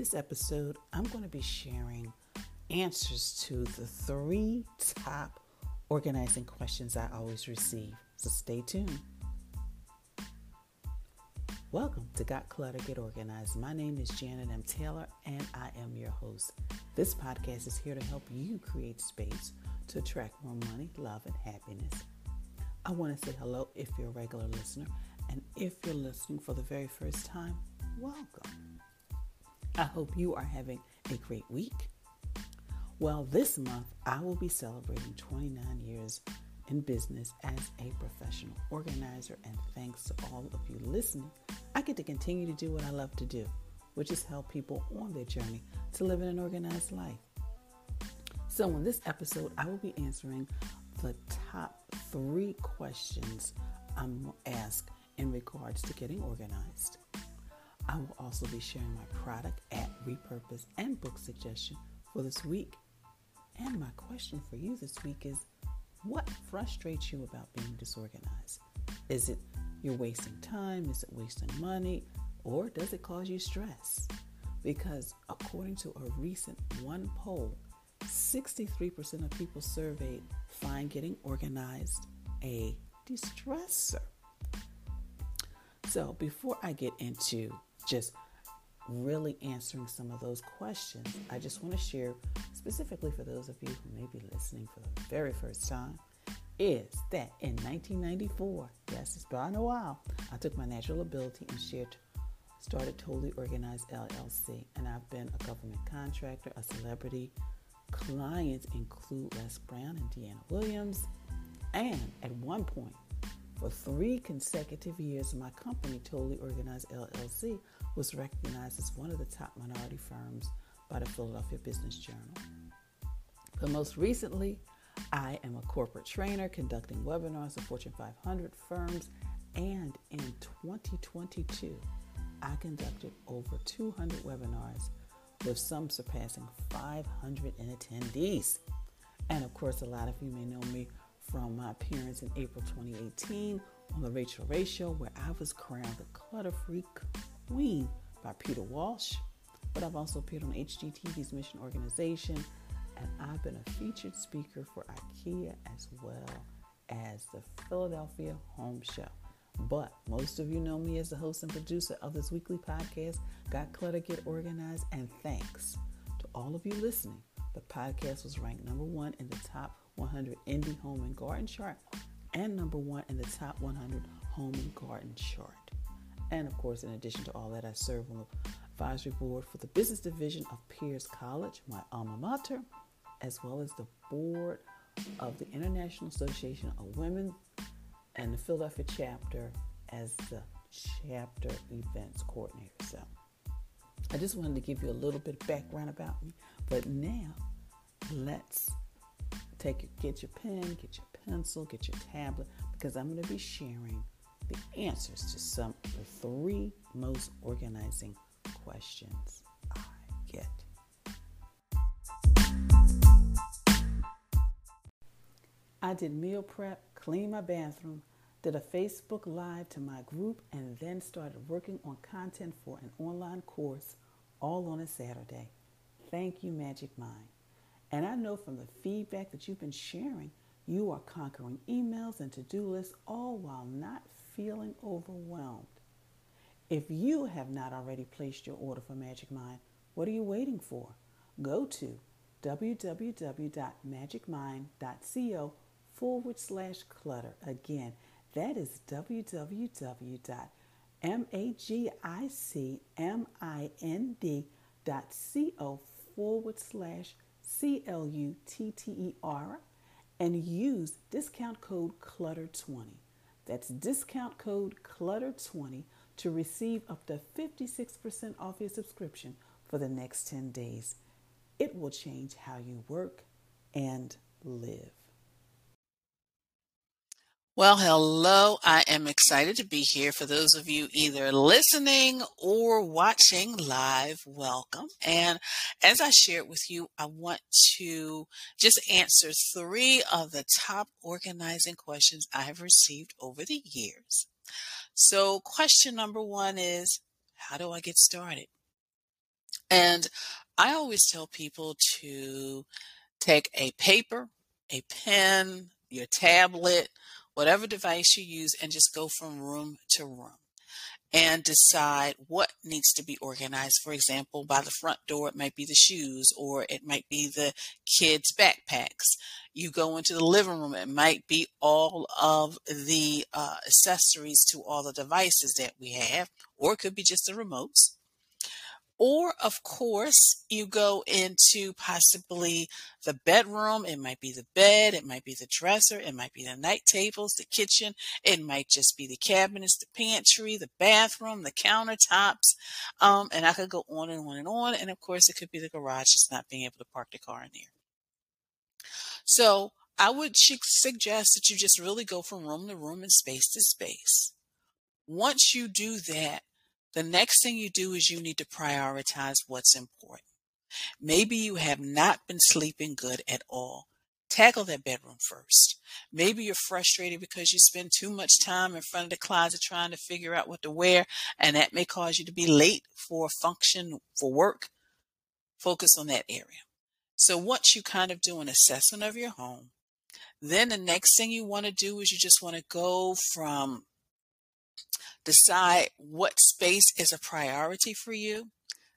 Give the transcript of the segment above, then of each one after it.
this episode, I'm going to be sharing answers to the three top organizing questions I always receive. So stay tuned. Welcome to Got Clutter, Get Organized. My name is Janet M. Taylor, and I am your host. This podcast is here to help you create space to attract more money, love, and happiness. I want to say hello if you're a regular listener, and if you're listening for the very first time, welcome. I hope you are having a great week. Well, this month I will be celebrating 29 years in business as a professional organizer, and thanks to all of you listening, I get to continue to do what I love to do, which is help people on their journey to living an organized life. So, in this episode, I will be answering the top three questions I'm asked in regards to getting organized. I will also be sharing my product, at repurpose, and book suggestion for this week. And my question for you this week is what frustrates you about being disorganized? Is it you're wasting time? Is it wasting money? Or does it cause you stress? Because according to a recent OnePoll, 63% of people surveyed find getting organized a distressor. So before I get into just really answering some of those questions, I just want to share, specifically for those of you who may be listening for the very first time, is that in 1994, yes, it's been a while, I took my natural ability and shared, started Totally Organized LLC, and I've been a government contractor, a celebrity. Clients include Les Brown and Deanna Williams, and at one point, for three consecutive years, my company, Totally Organized LLC, was recognized as one of the top minority firms by the Philadelphia Business Journal. But most recently, I am a corporate trainer conducting webinars for Fortune 500 firms, and in 2022, I conducted over 200 webinars with some surpassing 500 attendees. And of course, a lot of you may know me from my appearance in April 2018 on The Rachael Ray Show, where I was crowned the clutter free queen by Peter Walsh. But I've also appeared on HGTV's Mission Organization, and I've been a featured speaker for IKEA as well as the Philadelphia Home Show. But most of you know me as the host and producer of this weekly podcast, Got Clutter, Get Organized, and thanks to all of you listening. The podcast was ranked number one in the top 100 Indie Home and Garden chart and number one in the top 100 Home and Garden chart. And of course, in addition to all that, I serve on the advisory board for the business division of Peirce College, my alma mater, as well as the board of the International Association of Women and the Philadelphia chapter as the chapter events coordinator. So I just wanted to give you a little bit of background about me. But now let's take your, get your pen, get your pencil, get your tablet, because I'm going to be sharing the answers to some of the three most organizing questions I get. I did meal prep, cleaned my bathroom, did a Facebook Live to my group, and then started working on content for an online course all on a Saturday. Thank you, Magic Mind. And I know from the feedback that you've been sharing, you are conquering emails and to do lists all while not feeling overwhelmed. If you have not already placed your order for Magic Mind, what are you waiting for? Go to www.magicmind.co forward slash clutter. Again, that is www.magicmind.co forward slash C L U T T E R, and use discount code CLUTTER20. That's discount code CLUTTER20 to receive up to 56% off your subscription for the next 10 days. It will change how you work and live. Well, hello. I am excited to be here. For those of you either listening or watching live, welcome. And as I shared with you, I want to just answer three of the top organizing questions I have received over the years. So, question number one is How do I get started? And I always tell people to take a paper, a pen, your tablet, whatever device you use, and just go from room to room and decide what needs to be organized. For example, by the front door, it might be the shoes or it might be the kids' backpacks. You go into the living room, it might be all of the uh, accessories to all the devices that we have, or it could be just the remotes. Or, of course, you go into possibly the bedroom. It might be the bed. It might be the dresser. It might be the night tables, the kitchen. It might just be the cabinets, the pantry, the bathroom, the countertops. Um, and I could go on and on and on. And of course, it could be the garage, just not being able to park the car in there. So I would suggest that you just really go from room to room and space to space. Once you do that, the next thing you do is you need to prioritize what's important. Maybe you have not been sleeping good at all. Tackle that bedroom first. Maybe you're frustrated because you spend too much time in front of the closet trying to figure out what to wear, and that may cause you to be late for a function for work. Focus on that area. So once you kind of do an assessment of your home, then the next thing you want to do is you just want to go from decide what space is a priority for you.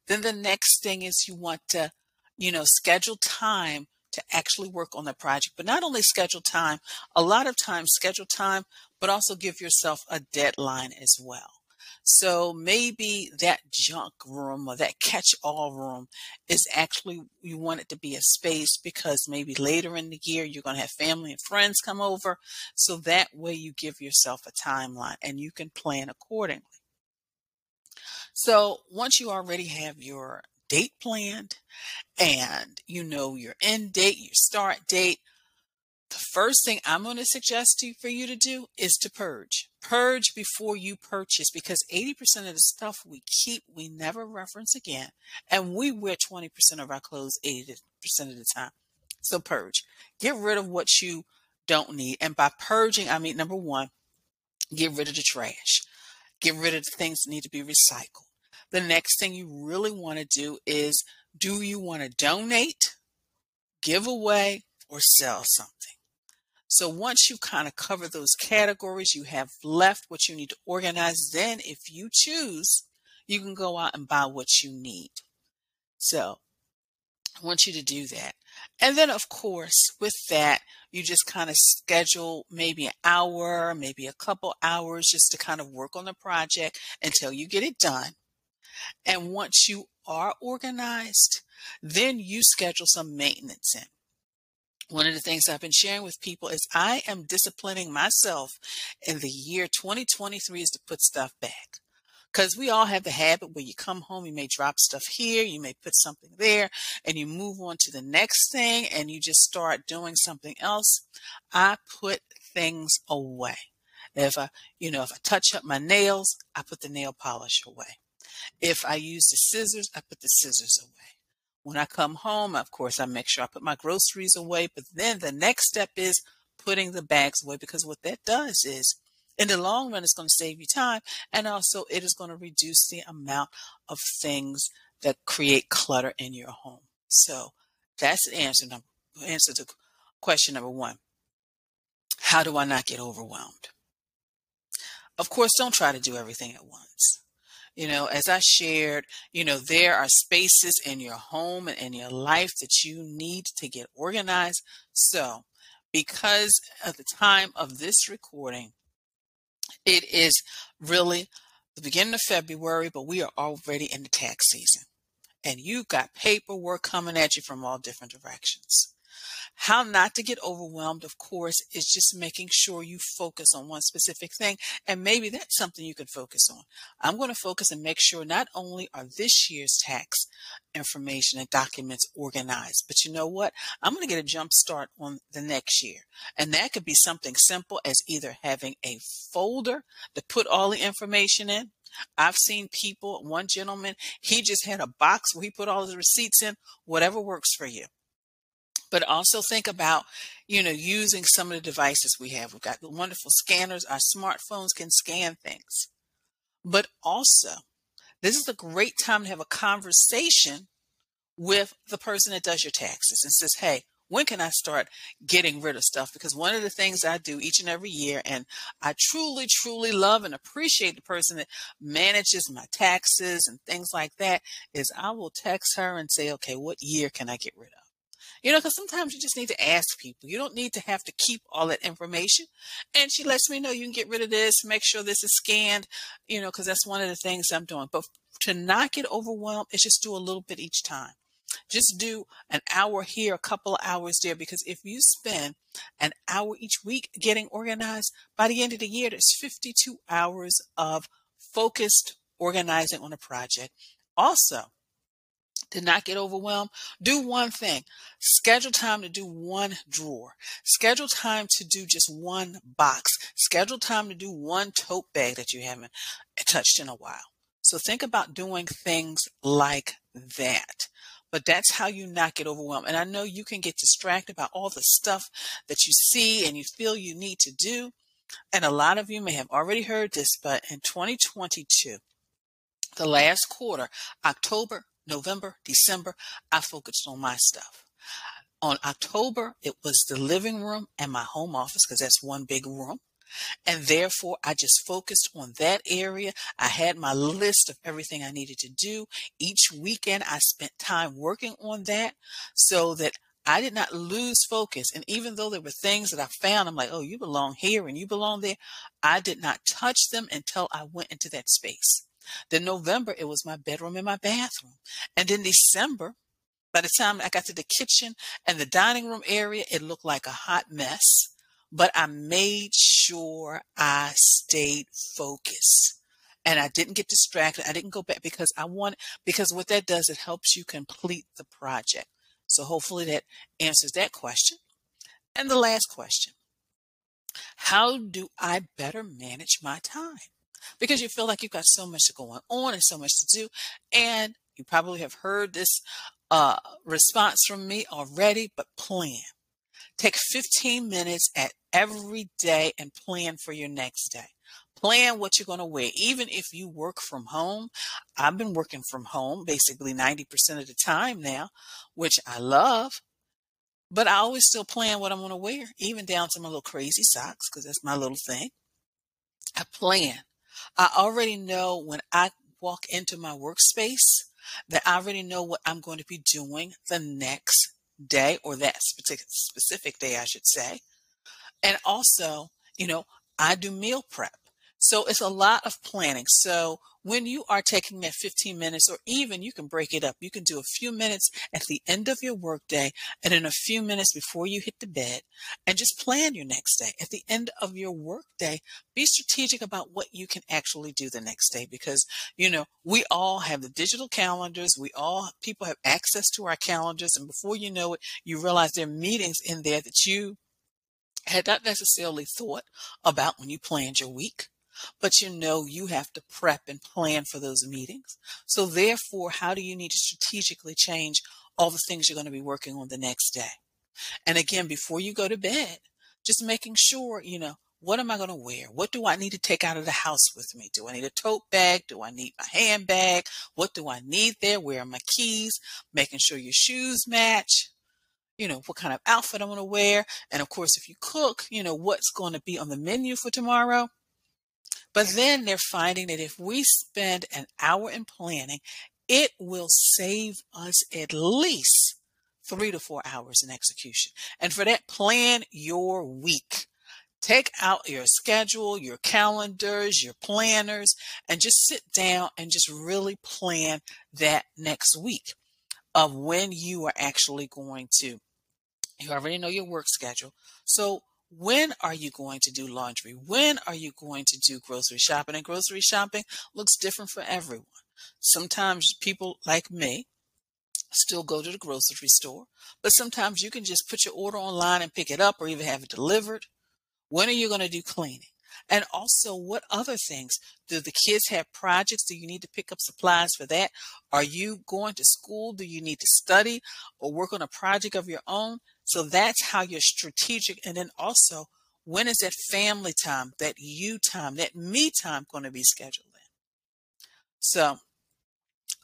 Then the next thing is you want to, you know, schedule time to actually work on the project. But not only schedule time, a lot of times schedule time, but also give yourself a deadline as well. So maybe that junk room or that catch all room is actually, you want it to be a space because maybe later in the year you're going to have family and friends come over. So that way you give yourself a timeline and you can plan accordingly. So once you already have your date planned and you know your end date, your start date, the first thing I'm going to suggest to, for you to do is to purge. Purge before you purchase because 80% of the stuff we keep, we never reference again. And we wear 20% of our clothes 80% of the time. So purge. Get rid of what you don't need. And by purging, I mean, number one, get rid of the trash. Get rid of the things that need to be recycled. The next thing you really want to do is do you want to donate, give away, or sell something? So once you kind of cover those categories, you have left what you need to organize. Then if you choose, you can go out and buy what you need. So I want you to do that. And then, of course, with that, you just kind of schedule maybe an hour, maybe a couple hours just to kind of work on the project until you get it done. And once you are organized, then you schedule some maintenance in one of the things I've been sharing with people is I am disciplining myself in the year 2023 is to put stuff back. Because we all have the habit where you come home, you may drop stuff here, you may put something there, and you move on to the next thing and you just start doing something else. I put things away. If I, you know, if I touch up my nails, I put the nail polish away. If I use the scissors, I put the scissors away. When I come home, of course, I make sure I put my groceries away. But then the next step is putting the bags away because what that does is in the long run, it's going to save you time. And also it is going to reduce the amount of things that create clutter in your home. So that's the answer number, answer to question number one. How do I not get overwhelmed? Of course, don't try to do everything at once. You know, as I shared, you know, there are spaces in your home and in your life that you need to get organized. So, because at the time of this recording, it is really the beginning of February, but we are already in the tax season. And you've got paperwork coming at you from all different directions. How not to get overwhelmed, of course, is just making sure you focus on one specific thing. And maybe that's something you can focus on. I'm going to focus and make sure not only are this year's tax information and documents organized, but you know what? I'm going to get a jump start on the next year. And that could be something simple as either having a folder to put all the information in. I've seen people, one gentleman, he just had a box where he put all his receipts in, whatever works for you but also think about, you know, using some of the devices we have. We've got the wonderful scanners. Our smartphones can scan things. But also this is a great time to have a conversation with the person that does your taxes and says, Hey, when can I start getting rid of stuff? Because one of the things I do each and every year, and I truly, truly love and appreciate the person that manages my taxes and things like that, is I will text her and say, okay, what year can I get rid of? You know, because sometimes you just need to ask people. You don't need to have to keep all that information. And she lets me know you can get rid of this, make sure this is scanned, you know, because that's one of the things I'm doing. But to not get overwhelmed is just do a little bit each time. Just do an hour here, a couple of hours there, because if you spend an hour each week getting organized, by the end of the year, there's 52 hours of focused organizing on a project. Also, to not get overwhelmed, do one thing. Schedule time to do one drawer. Schedule time to do just one box. Schedule time to do one tote bag that you haven't touched in a while. So think about doing things like that but that's how you not get overwhelmed. And I know you can get distracted by all the stuff that you see and you feel you need to do. And a lot of you may have already heard this, but in 2022, the last quarter, October, November, December, I focused on my stuff. On October, it was the living room and my home office because that's one big room. And therefore, I just focused on that area. I had my list of everything I needed to do. Each weekend, I spent time working on that so that I did not lose focus. And even though there were things that I found, I'm like, oh, you belong here and you belong there. I did not touch them until I went into that space. Then November, it was my bedroom and my bathroom. And then December, by the time I got to the kitchen and the dining room area, it looked like a hot mess but I made sure I stayed focused and I didn't get distracted. I didn't go back because I want, because what that does, it helps you complete the project. So hopefully that answers that question. And the last question How do I better manage my time? Because you feel like you've got so much going on and so much to do. And you probably have heard this uh, response from me already, but plan. Take 15 minutes at every day and plan for your next day. Plan what you're going to wear. Even if you work from home, I've been working from home basically 90% of the time now, which I love. But I always still plan what I'm going to wear, even down to my little crazy socks, because that's my little thing. I plan. I already know when I walk into my workspace that I already know what I'm going to be doing the next day or that specific day, I should say. And also, you know, I do meal prep. So it's a lot of planning. So when you are taking that 15 minutes, or even you can break it up, you can do a few minutes at the end of your workday and in a few minutes before you hit the bed and just plan your next day. At the end of your workday, be strategic about what you can actually do the next day because, you know, we all have the digital calendars. We all, people have access to our calendars. And before you know it, you realize there are meetings in there that you had not necessarily thought about when you planned your week, but you know you have to prep and plan for those meetings. So therefore, how do you need to strategically change all the things you're going to be working on the next day? And again, before you go to bed, just making sure, you know, what am I going to wear? What do I need to take out of the house with me? Do I need a tote bag? Do I need my handbag? What do I need there? Where are my keys? Making sure your shoes match you know, what kind of outfit I'm going to wear. And of course, if you cook, you know, what's going to be on the menu for tomorrow. But then they're finding that if we spend an hour in planning, it will save us at least three to four hours in execution. And for that, plan your week. Take out your schedule, your calendars, your planners, and just sit down and just really plan that next week of when you are actually going to. You already know your work schedule. So when are you going to do laundry? When are you going to do grocery shopping? And grocery shopping looks different for everyone. Sometimes people like me still go to the grocery store, but sometimes you can just put your order online and pick it up or even have it delivered. When are you going to do cleaning? And also, what other things? Do the kids have projects? Do you need to pick up supplies for that? Are you going to school? Do you need to study or work on a project of your own? So that's how you're strategic. And then also, when is that family time, that you time, that me time going to be scheduled in? So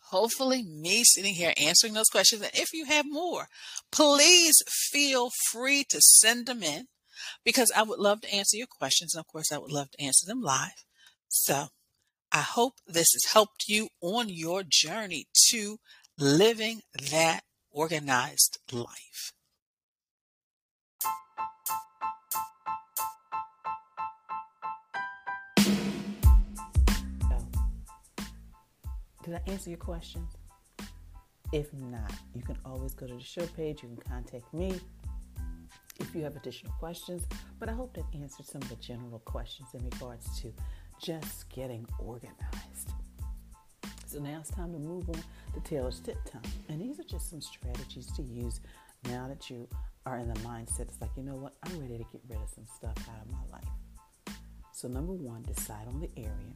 hopefully me sitting here answering those questions. And if you have more, please feel free to send them in because I would love to answer your questions. And of course, I would love to answer them live. So I hope this has helped you on your journey to living that organized life. Did I answer your questions? If not, you can always go to the show page. You can contact me if you have additional questions. But I hope that answered some of the general questions in regards to just getting organized. So now it's time to move on to Taylor's tip time. And these are just some strategies to use now that you are in the mindset. It's like, you know what? I'm ready to get rid of some stuff out of my life. So, number one, decide on the area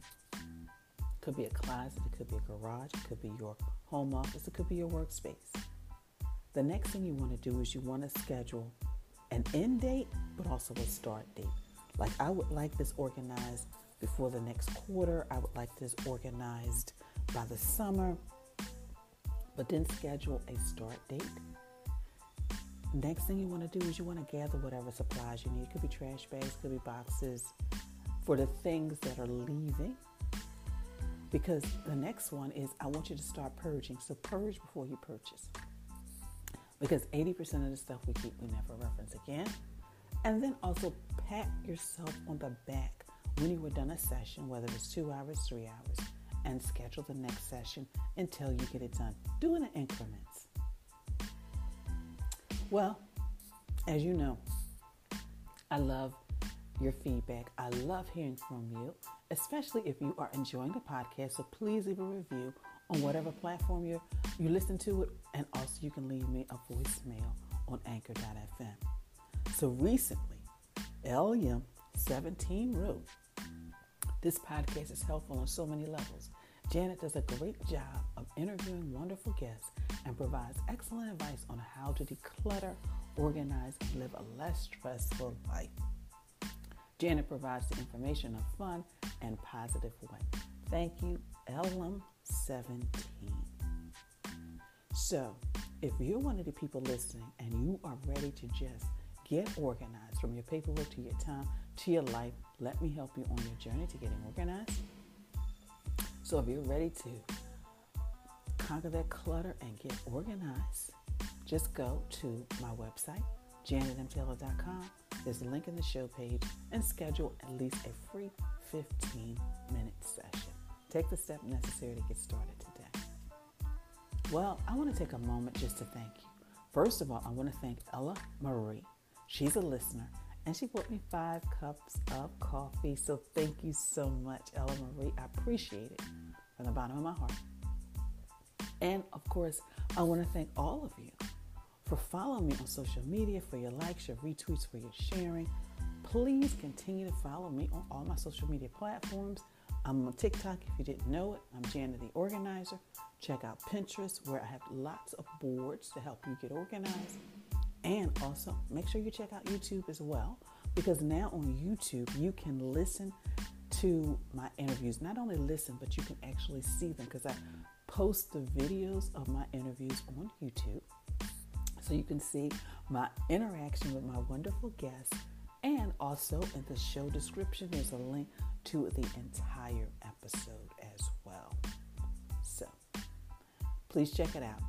could be a closet, it could be a garage, it could be your home office, it could be your workspace. The next thing you want to do is you want to schedule an end date, but also a start date. Like I would like this organized before the next quarter. I would like this organized by the summer, but then schedule a start date. Next thing you want to do is you want to gather whatever supplies you need. It could be trash bags, could be boxes for the things that are leaving because the next one is I want you to start purging. So purge before you purchase. Because 80% of the stuff we keep, we never reference again. And then also pat yourself on the back when you were done a session, whether it's two hours, three hours, and schedule the next session until you get it done. Do it in increments. Well, as you know, I love your feedback. I love hearing from you especially if you are enjoying the podcast. So please leave a review on whatever platform you you listen to it, and also you can leave me a voicemail on Anchor.fm. So recently, LM 17 wrote, "This podcast is helpful on so many levels. Janet does a great job of interviewing wonderful guests and provides excellent advice on how to declutter, organize, and live a less stressful life." Janet provides the information in a fun and positive way. Thank you, LM17. So, if you're one of the people listening and you are ready to just get organized from your paperwork to your time to your life, let me help you on your journey to getting organized. So, if you're ready to conquer that clutter and get organized, just go to my website, janetmtaylor.com there's a link in the show page and schedule at least a free 15 minute session. Take the step necessary to get started today. Well, I want to take a moment just to thank you. First of all, I want to thank Ella Marie. She's a listener and she brought me five cups of coffee. So thank you so much, Ella Marie. I appreciate it from the bottom of my heart. And of course, I want to thank all of you for following me on social media, for your likes, your retweets, for your sharing. Please continue to follow me on all my social media platforms. I'm on TikTok if you didn't know it. I'm Janet the Organizer. Check out Pinterest where I have lots of boards to help you get organized. And also make sure you check out YouTube as well because now on YouTube you can listen to my interviews. Not only listen, but you can actually see them because I post the videos of my interviews on YouTube so you can see my interaction with my wonderful guests. And also in the show description, there's a link to the entire episode as well. So please check it out.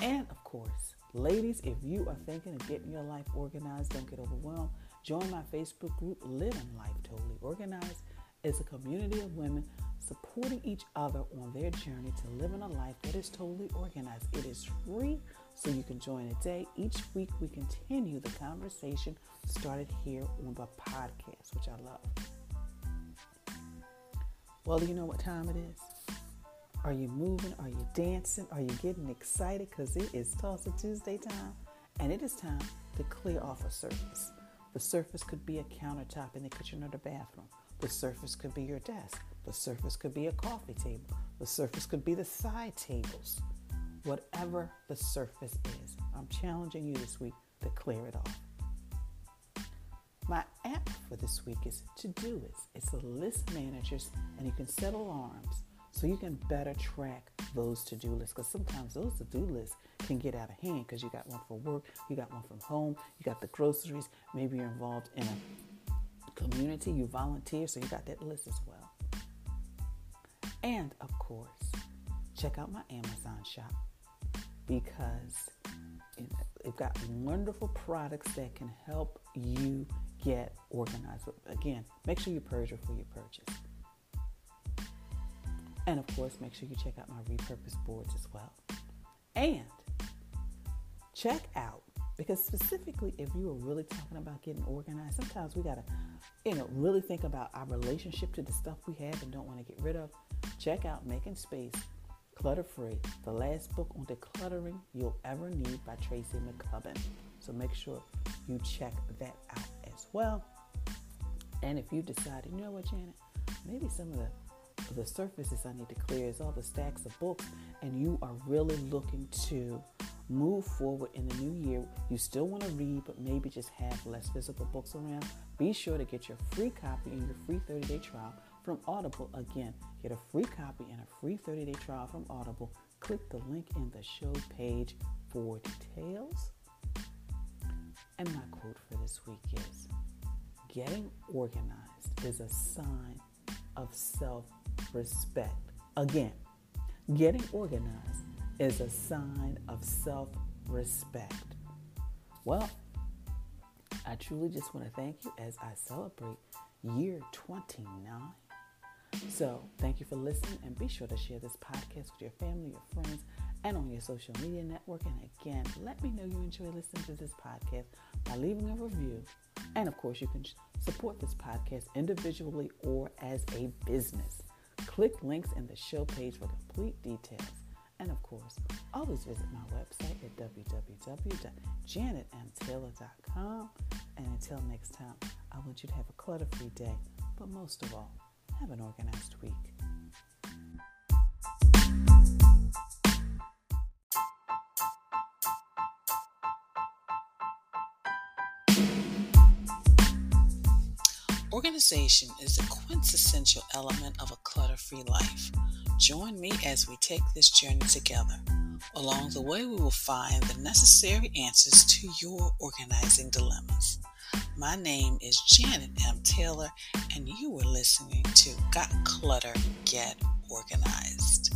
And of course, ladies, if you are thinking of getting your life organized, don't get overwhelmed. Join my Facebook group, Living Life Totally Organized. It's a community of women supporting each other on their journey to living a life that is totally organized. It is free, so you can join today. Each week, we continue the conversation started here on the podcast, which I love. Well, do you know what time it is? Are you moving? Are you dancing? Are you getting excited? Because it is Tulsa Tuesday time, and it is time to clear off a surface. The surface could be a countertop in the kitchen or the bathroom. The surface could be your desk. The surface could be a coffee table. The surface could be the side tables. Whatever the surface is, I'm challenging you this week to clear it off. My app for this week is Todoist. It's a list managers, and you can set alarms so you can better track those to-do lists because sometimes those to-do lists can get out of hand because you got one for work you got one from home you got the groceries maybe you're involved in a community you volunteer so you got that list as well and of course check out my amazon shop because they've got wonderful products that can help you get organized again make sure you purge before you purchase and of course, make sure you check out my repurposed boards as well. And check out, because specifically if you are really talking about getting organized, sometimes we gotta, you know, really think about our relationship to the stuff we have and don't want to get rid of. Check out Making Space Clutter Free, the last book on decluttering you'll ever need by Tracy McCubbin. So make sure you check that out as well. And if you decide, you know what, Janet, maybe some of the the surfaces I need to clear is all the stacks of books, and you are really looking to move forward in the new year. You still want to read, but maybe just have less physical books around. Be sure to get your free copy and your free 30 day trial from Audible. Again, get a free copy and a free 30 day trial from Audible. Click the link in the show page for details. And my quote for this week is Getting organized is a sign of self respect. Again, getting organized is a sign of self respect. Well, I truly just want to thank you as I celebrate year 29. So, thank you for listening and be sure to share this podcast with your family, your friends, and on your social media network. And again, let me know you enjoy listening to this podcast by leaving a review. And of course, you can support this podcast individually or as a business. Click links in the show page for complete details. And of course, always visit my website at www.janetmtaylor.com. And until next time, I want you to have a clutter free day, but most of all, have an organized week. Organization is a quintessential element of a clutter free life. Join me as we take this journey together. Along the way, we will find the necessary answers to your organizing dilemmas. My name is Janet M. Taylor, and you are listening to Got Clutter, Get Organized.